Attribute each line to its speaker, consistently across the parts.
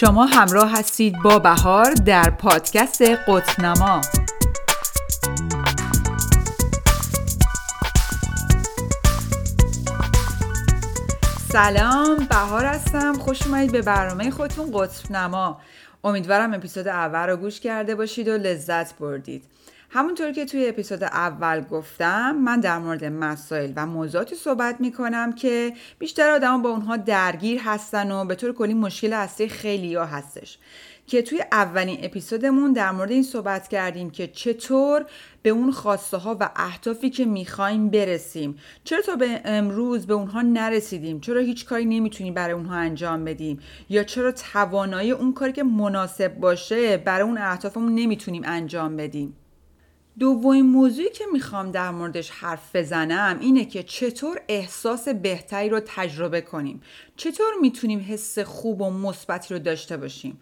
Speaker 1: شما همراه هستید با بهار در پادکست قطنما. سلام بهار هستم. خوش اومدید به برنامه خودتون قطب نما امیدوارم اپیزود اول رو گوش کرده باشید و لذت بردید. همونطور که توی اپیزود اول گفتم من در مورد مسائل و موضوعاتی صحبت می‌کنم که بیشتر آدم با اونها درگیر هستن و به طور کلی مشکل اصلی خیلی ها هستش. که توی اولین اپیزودمون در مورد این صحبت کردیم که چطور به اون خواسته ها و اهدافی که می‌خوایم برسیم. چرا تا به امروز به اونها نرسیدیم؟ چرا هیچ کاری نمی‌تونیم برای اونها انجام بدیم؟ یا چرا توانایی اون کاری که مناسب باشه برای اون اهدافمون نمی‌تونیم انجام بدیم؟ دومین موضوعی که می‌خوام در موردش حرف بزنم اینه که چطور احساس بهتری رو تجربه کنیم. چطور می‌تونیم حس خوب و مثبتی رو داشته باشیم؟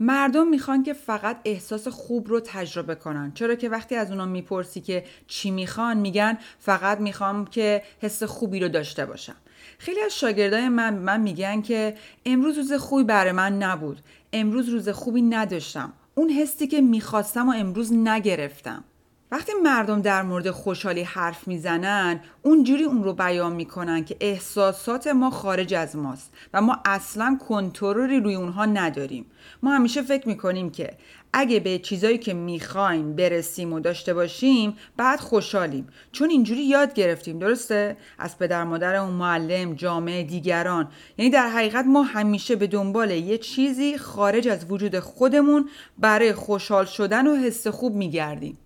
Speaker 1: مردم می‌خوان که فقط احساس خوب رو تجربه کنن. چرا که وقتی از اونا می‌پرسی که چی می‌خوان میگن فقط می‌خوام که حس خوبی رو داشته باشم. خیلی از شاگردای من من میگن که امروز روز خوبی برای من نبود. امروز روز خوبی نداشتم. اون حسی که می‌خواستم و امروز نگرفتم. وقتی مردم در مورد خوشحالی حرف می‌زنن اونجوری اون رو بیان می‌کنن که احساسات ما خارج از ماست و ما اصلا کنترلی روی اونها نداریم. ما همیشه فکر می‌کنیم که اگه به چیزایی که می‌خوایم برسیم و داشته باشیم بعد خوشحالیم. چون اینجوری یاد گرفتیم درسته؟ از پدر مادر اون معلم جامعه دیگران. یعنی در حقیقت ما همیشه به دنبال یه چیزی خارج از وجود خودمون برای خوشحال شدن و حس خوب میگردیم.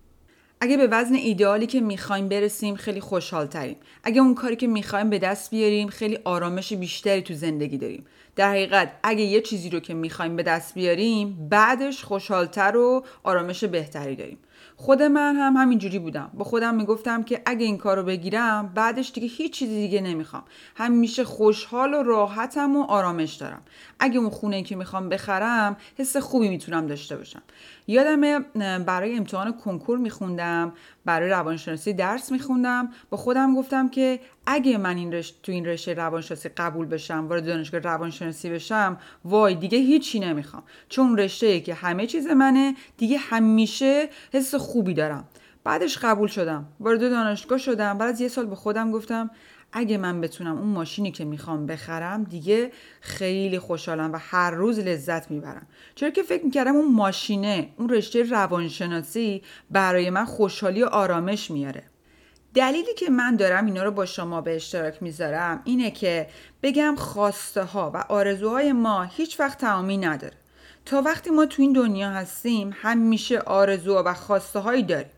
Speaker 1: اگه به وزن ایدئالی که می‌خوایم برسیم خیلی خوشحال تریم اگه اون کاری که می‌خوایم به دست بیاریم خیلی آرامش بیشتری تو زندگی داریم. در حقیقت اگه یه چیزی رو که می‌خوایم به دست بیاریم بعدش خوشحالتر و آرامش بهتری داریم. خود من هم همینجوری بودم. با خودم می‌گفتم که اگه این کار رو بگیرم بعدش دیگه هیچ چیزی دیگه نمی‌خوام. همیشه خوشحال و راحتم و آرامش دارم. اگه اون خونه که می‌خوام بخرم حس خوبی می‌تونم داشته باشم. یادم برای امتحان کنکور میخوندم برای روانشناسی درس میخوندم. با خودم گفتم که اگه من این رشت تو این رشته روانشناسی قبول بشم وارد دانشگاه روانشناسی بشم وای دیگه هیچی نمی‌خوام. چون رشته که همه چیز منه دیگه همیشه حس خوبی دارم. بعدش قبول شدم. وارد دانشگاه شدم. بعد از یه سال به خودم گفتم اگه من بتونم اون ماشینی که می‌خوام بخرم دیگه خیلی خوشحالم و هر روز لذت می‌برم. چرا که فکر می‌کردم اون ماشینه اون رشته روانشناسی برای من خوشحالی و آرامش میاره. دلیلی که من دارم اینا رو با شما به اشتراک می‌ذارم اینه که بگم خواسته ها و آرزوهای ما هیچ وقت تمامی نداره. تا وقتی ما تو این دنیا هستیم همیشه آرزوها و خواسته هایی داریم.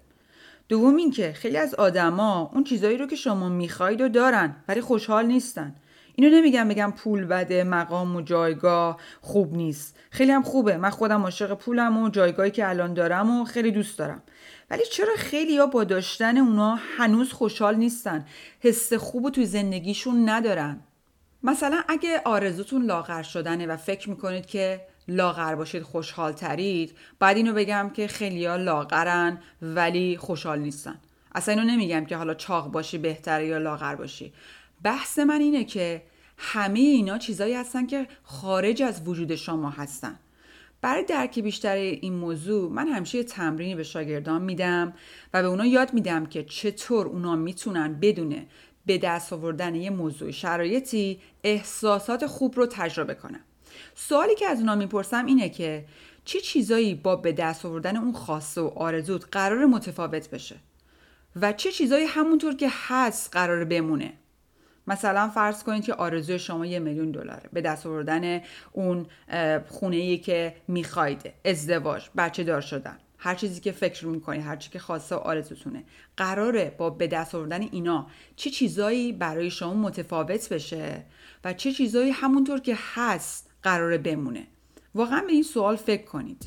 Speaker 1: دوم اینکه خیلی از آدما اون چیزایی رو که شما می‌خواید و دارن ولی خوشحال نیستن. اینو نمیگم بگم پول بده مقام و جایگاه خوب نیست. خیلی هم خوبه. من خودم عاشق پولم و جایگاهی که الان دارم و خیلی دوست دارم. ولی چرا خیلی ها با داشتن اونا هنوز خوشحال نیستن؟ حس خوب و توی زندگیشون ندارن. مثلا اگه آرزوتون لاغر شدنه و فکر می‌کنید که لاغر باشید خوشحال ترید. بعد اینو بگم که خیلیا لاغرن ولی خوشحال نیستن. اصلا اینو نمیگم که حالا چاق باشی بهتره یا لاغر باشی. بحث من اینه که همه اینا چیزایی هستن که خارج از وجود شما هستن. برای درک بیشتر این موضوع من همیشه تمرینی به شاگردان میدم و به اونا یاد میدم که چطور اونا می‌تونن بدونه به دست آوردن یه موضوع شرایطی احساسات خوب رو تجربه کنن. سوالی که از اونا می‌پرسم اینه که چه چیزایی با به دست آوردن اون خواسته و آرزوت قرار متفاوت بشه؟ و چه چیزایی همونطور که هست قرار بمونه؟ مثلا فرض کنید که آرزوی شما یه میلیون دلاره. به دست آوردن اون خونه ای که می‌خواید. ازدواج بچه دار شدن. هر چیزی که فکر می‌کنید هر چیزی که خواسته و آرزوتونه. قراره با به دست آوردن اینا چه چیزایی برای شما متفاوت بشه؟ و چه چیزایی همونطور که هست قراره بمونه. واقعا به این سوال فکر کنید.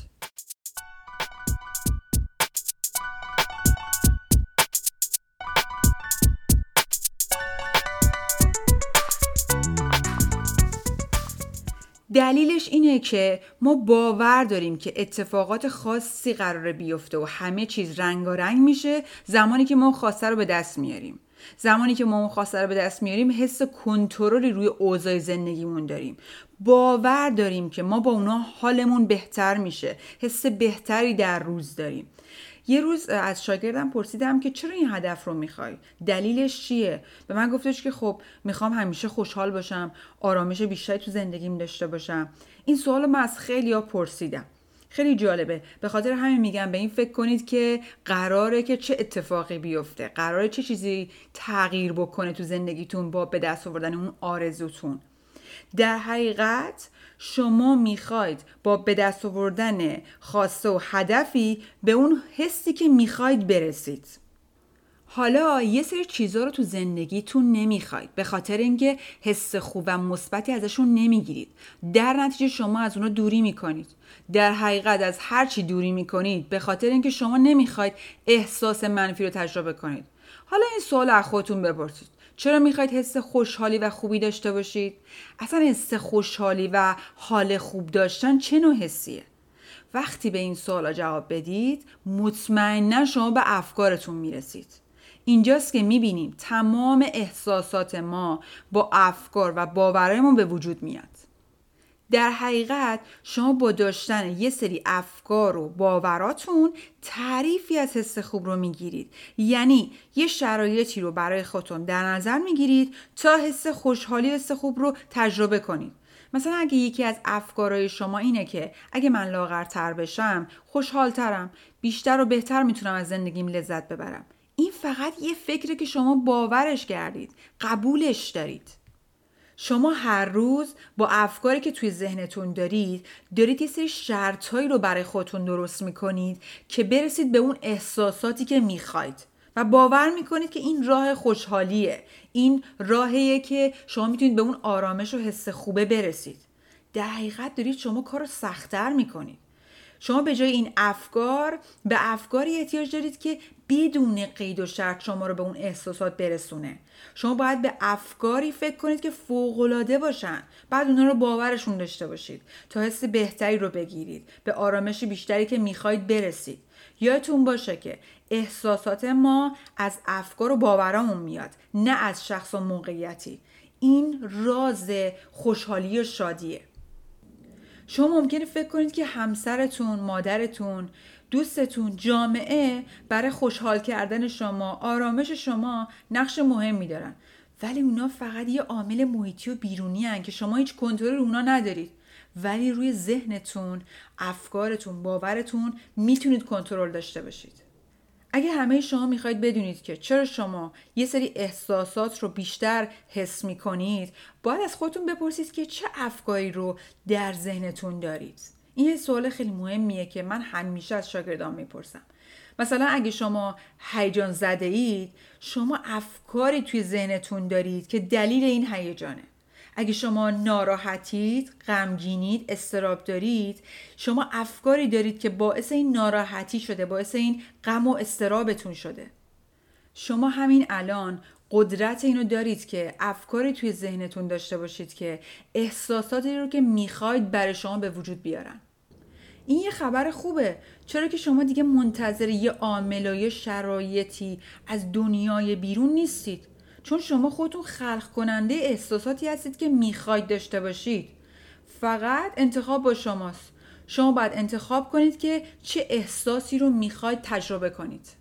Speaker 1: دلیلش اینه که ما باور داریم که اتفاقات خاصی قراره بیفته و همه چیز رنگارنگ میشه زمانی که ما خواسته رو به دست میاریم. زمانی که ما اون خواسته رو به دست میاریم حس کنترلی روی اوضاع زندگیمون داریم. باور داریم که ما با اونا حالمون بهتر میشه. حس بهتری در روز داریم. یه روز از شاگردم پرسیدم که چرا این هدف رو می‌خوای؟ دلیلش چیه؟ به من گفتش که خب می‌خوام همیشه خوشحال باشم آرامش بیشتری تو زندگیم داشته باشم. این سوال من از خیلی ها پرسیدم. خیلی جالبه. به خاطر همین میگم به این فکر کنید که قراره که چه اتفاقی بیفته. قراره چه چیزی تغییر بکنه تو زندگیتون با به دست آوردن اون آرزوتون. در حقیقت شما می‌خواید با به دست آوردن خواسته و هدفی به اون حسی که می‌خواید برسید. حالا یه سری چیزها رو تو زندگیتون نمی‌خواید. به خاطر اینکه حس خوب و مثبتی ازشون نمی‌گیرید. در نتیجه شما از اونا دوری می‌کنید. در حقیقت از هر چی دوری می‌کنید به خاطر اینکه شما نمی‌خواید احساس منفی رو تجربه کنید. حالا این سوال از خودتون بپرسید. چرا می‌خواید حس خوشحالی و خوبی داشته باشید؟ اصلا حس خوشحالی و حال خوب داشتن چه نوع حسیه؟ وقتی به این سوالا جواب بدید مطمئنا شما به افکارتون می‌رسید. اینجاست که می‌بینیم تمام احساسات ما با افکار و باورهمون به وجود میاد. در حقیقت شما با داشتن یه سری افکار و باوراتون تعریفی از حس خوب رو می‌گیرید. یعنی یه شرایطی رو برای خودتون در نظر می‌گیرید تا حس خوشحالی حس خوب رو تجربه کنید. مثلا اگه یکی از افکارهای شما اینه که اگه من لاغرتر بشم خوشحالترم بیشتر و بهتر می‌تونم از زندگیم لذت ببرم. این فقط یه فکره که شما باورش کردید قبولش دارید. شما هر روز با افکاری که توی ذهنتون دارید دارید یه سری شرطهایی رو برای خودتون درست می‌کنید که برسید به اون احساساتی که می‌خواید. و باور می‌کنید که این راه خوشحالیه. این راهیه که شما می‌تونید به اون آرامش و حس خوبه برسید. در حقیقت دارید شما کار رو سختتر می‌کنید. شما به جای این افکار به افکاری احتیاج دارید که بدون قید و شرط شما رو به اون احساسات برسونه. شما باید به افکاری فکر کنید که فوقالعاده باشن. بعد اونا رو باورشون داشته باشید. تا حس بهتری رو بگیرید. به آرامش بیشتری که می‌خواید برسید. یادتون باشه که احساسات ما از افکار و باورامون میاد نه از شخص و موقعیتی. این راز خوشحالی و شادیه. شما ممکنه فکر کنید که همسرتون مادرتون دوستتون جامعه برای خوشحال کردن شما آرامش شما نقش مهمی دارن. ولی اونا فقط یه عامل محیطی و بیرونی هن که شما هیچ کنترل اونا ندارید. ولی روی ذهنتون افکارتون باورتون می‌تونید کنترل داشته باشید. اگه همه شما می‌خواید بدونید که چرا شما یه سری احساسات رو بیشتر حس می‌کنید باید از خودتون بپرسید که چه افکاری رو در ذهنتون دارید. این یه سوال خیلی مهمیه که من همیشه از شاگردان می‌پرسم. مثلا اگه شما هیجان زده اید شما افکاری توی ذهنتون دارید که دلیل این هیجانه. اگه شما ناراحتید، غمگینید، استراب دارید شما افکاری دارید که باعث این ناراحتی شده باعث این غم و استرابتون شده. شما همین الان قدرت اینو دارید که افکاری توی ذهنتون داشته باشید که احساساتی رو که می‌خواید برای شما به وجود بیارن. این یه خبر خوبه. چرا که شما دیگه منتظر یه عامل و یه شرایطی از دنیای بیرون نیستید. چون شما خودتون خلق کننده احساساتی هستید که می‌خواید داشته باشید. فقط انتخاب با شماست. شما باید انتخاب کنید که چه احساسی رو می‌خواید تجربه کنید.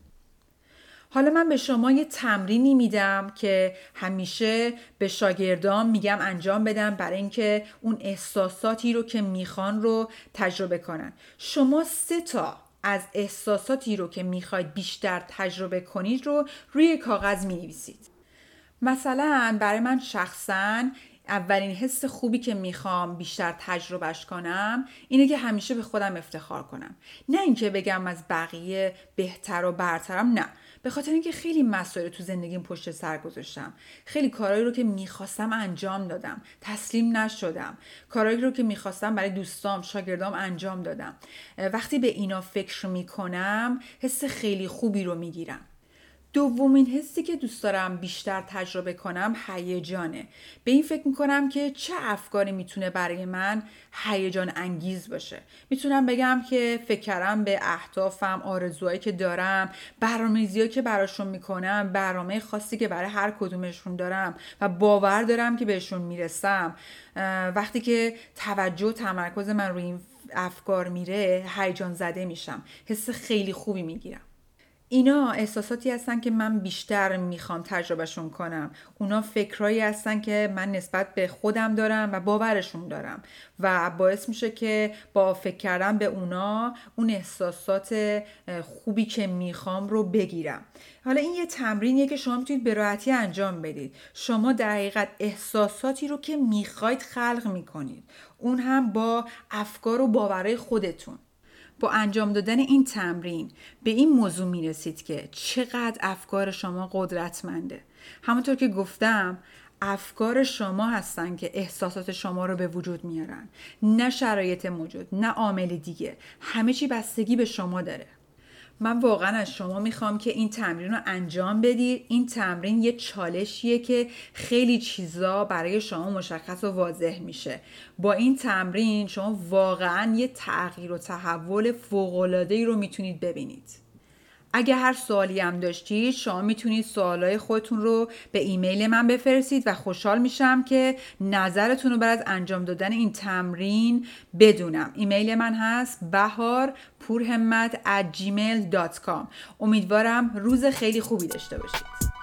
Speaker 1: حالا من به شما یه تمرینی میدم که همیشه به شاگردام میگم انجام بدم برای اینکه اون احساساتی رو که می‌خوان رو تجربه کنن. شما سه تا از احساساتی رو که می‌خواید بیشتر تجربه کنید رو روی کاغذ می‌نویسید. مثلا برای من شخصا اولین حس خوبی که می‌خوام بیشتر تجربهش کنم اینه که همیشه به خودم افتخار کنم. نه اینکه بگم از بقیه بهتر و برترم نه. به خاطر اینکه خیلی مسائل تو زندگیم پشت سر گذاشتم. خیلی کارهایی رو که می‌خواستم انجام دادم. تسلیم نشدم. کارهایی رو که می‌خواستم برای دوستام شاگردام انجام دادم. وقتی به اینا فکر می‌کنم حس خیلی خوبی رو می‌گیرم. دومین حسی که دوست دارم بیشتر تجربه کنم هیجانه. به این فکر می‌کنم که چه افکاری می‌تونه برای من هیجان انگیز باشه. می‌تونم بگم که فکر کردم به اهدافم آرزوهایی که دارم برنامه‌ریزیایی که براشون می‌کنم برنامه خاصی که برای هر کدومشون دارم و باور دارم که بهشون می‌رسم. وقتی که توجه و تمرکز من روی این افکار میره هیجان زده میشم. حس خیلی خوبی می‌گیرم. اینا احساساتی هستن که من بیشتر می‌خوام تجربهشون کنم. اونا فکرهایی هستن که من نسبت به خودم دارم و باورشون دارم. و باعث میشه که با فکر کردن به اونا اون احساسات خوبی که می‌خوام رو بگیرم. حالا این یه تمرینیه که شما می‌تونید به راحتی انجام بدید. شما در حقیقت احساساتی رو که می‌خواید خلق می‌کنید. اون هم با افکار و باورهای خودتون. با انجام دادن این تمرین به این موضوع می رسید که چقدر افکار شما قدرتمنده. همونطور که گفتم افکار شما هستن که احساسات شما رو به وجود میارن. نه شرایط موجود نه عامل دیگه. همه چی بستگی به شما داره. من واقعا از شما می‌خوام که این تمرین رو انجام بدید این تمرین یه چالشیه که خیلی چیزا برای شما مشخص و واضح میشه. با این تمرین شما واقعا یه تغییر و تحول فوقالعاده رو می‌تونید ببینید. اگه هر سوالی هم داشتید شما می‌تونید سوالای خودتون رو به ایمیل من بفرستید و خوشحال میشم که نظرتون رو بر از انجام دادن این تمرین بدونم. ایمیل من هست بهار پورهمت at gmail.com امیدوارم روز خیلی خوبی داشته باشید.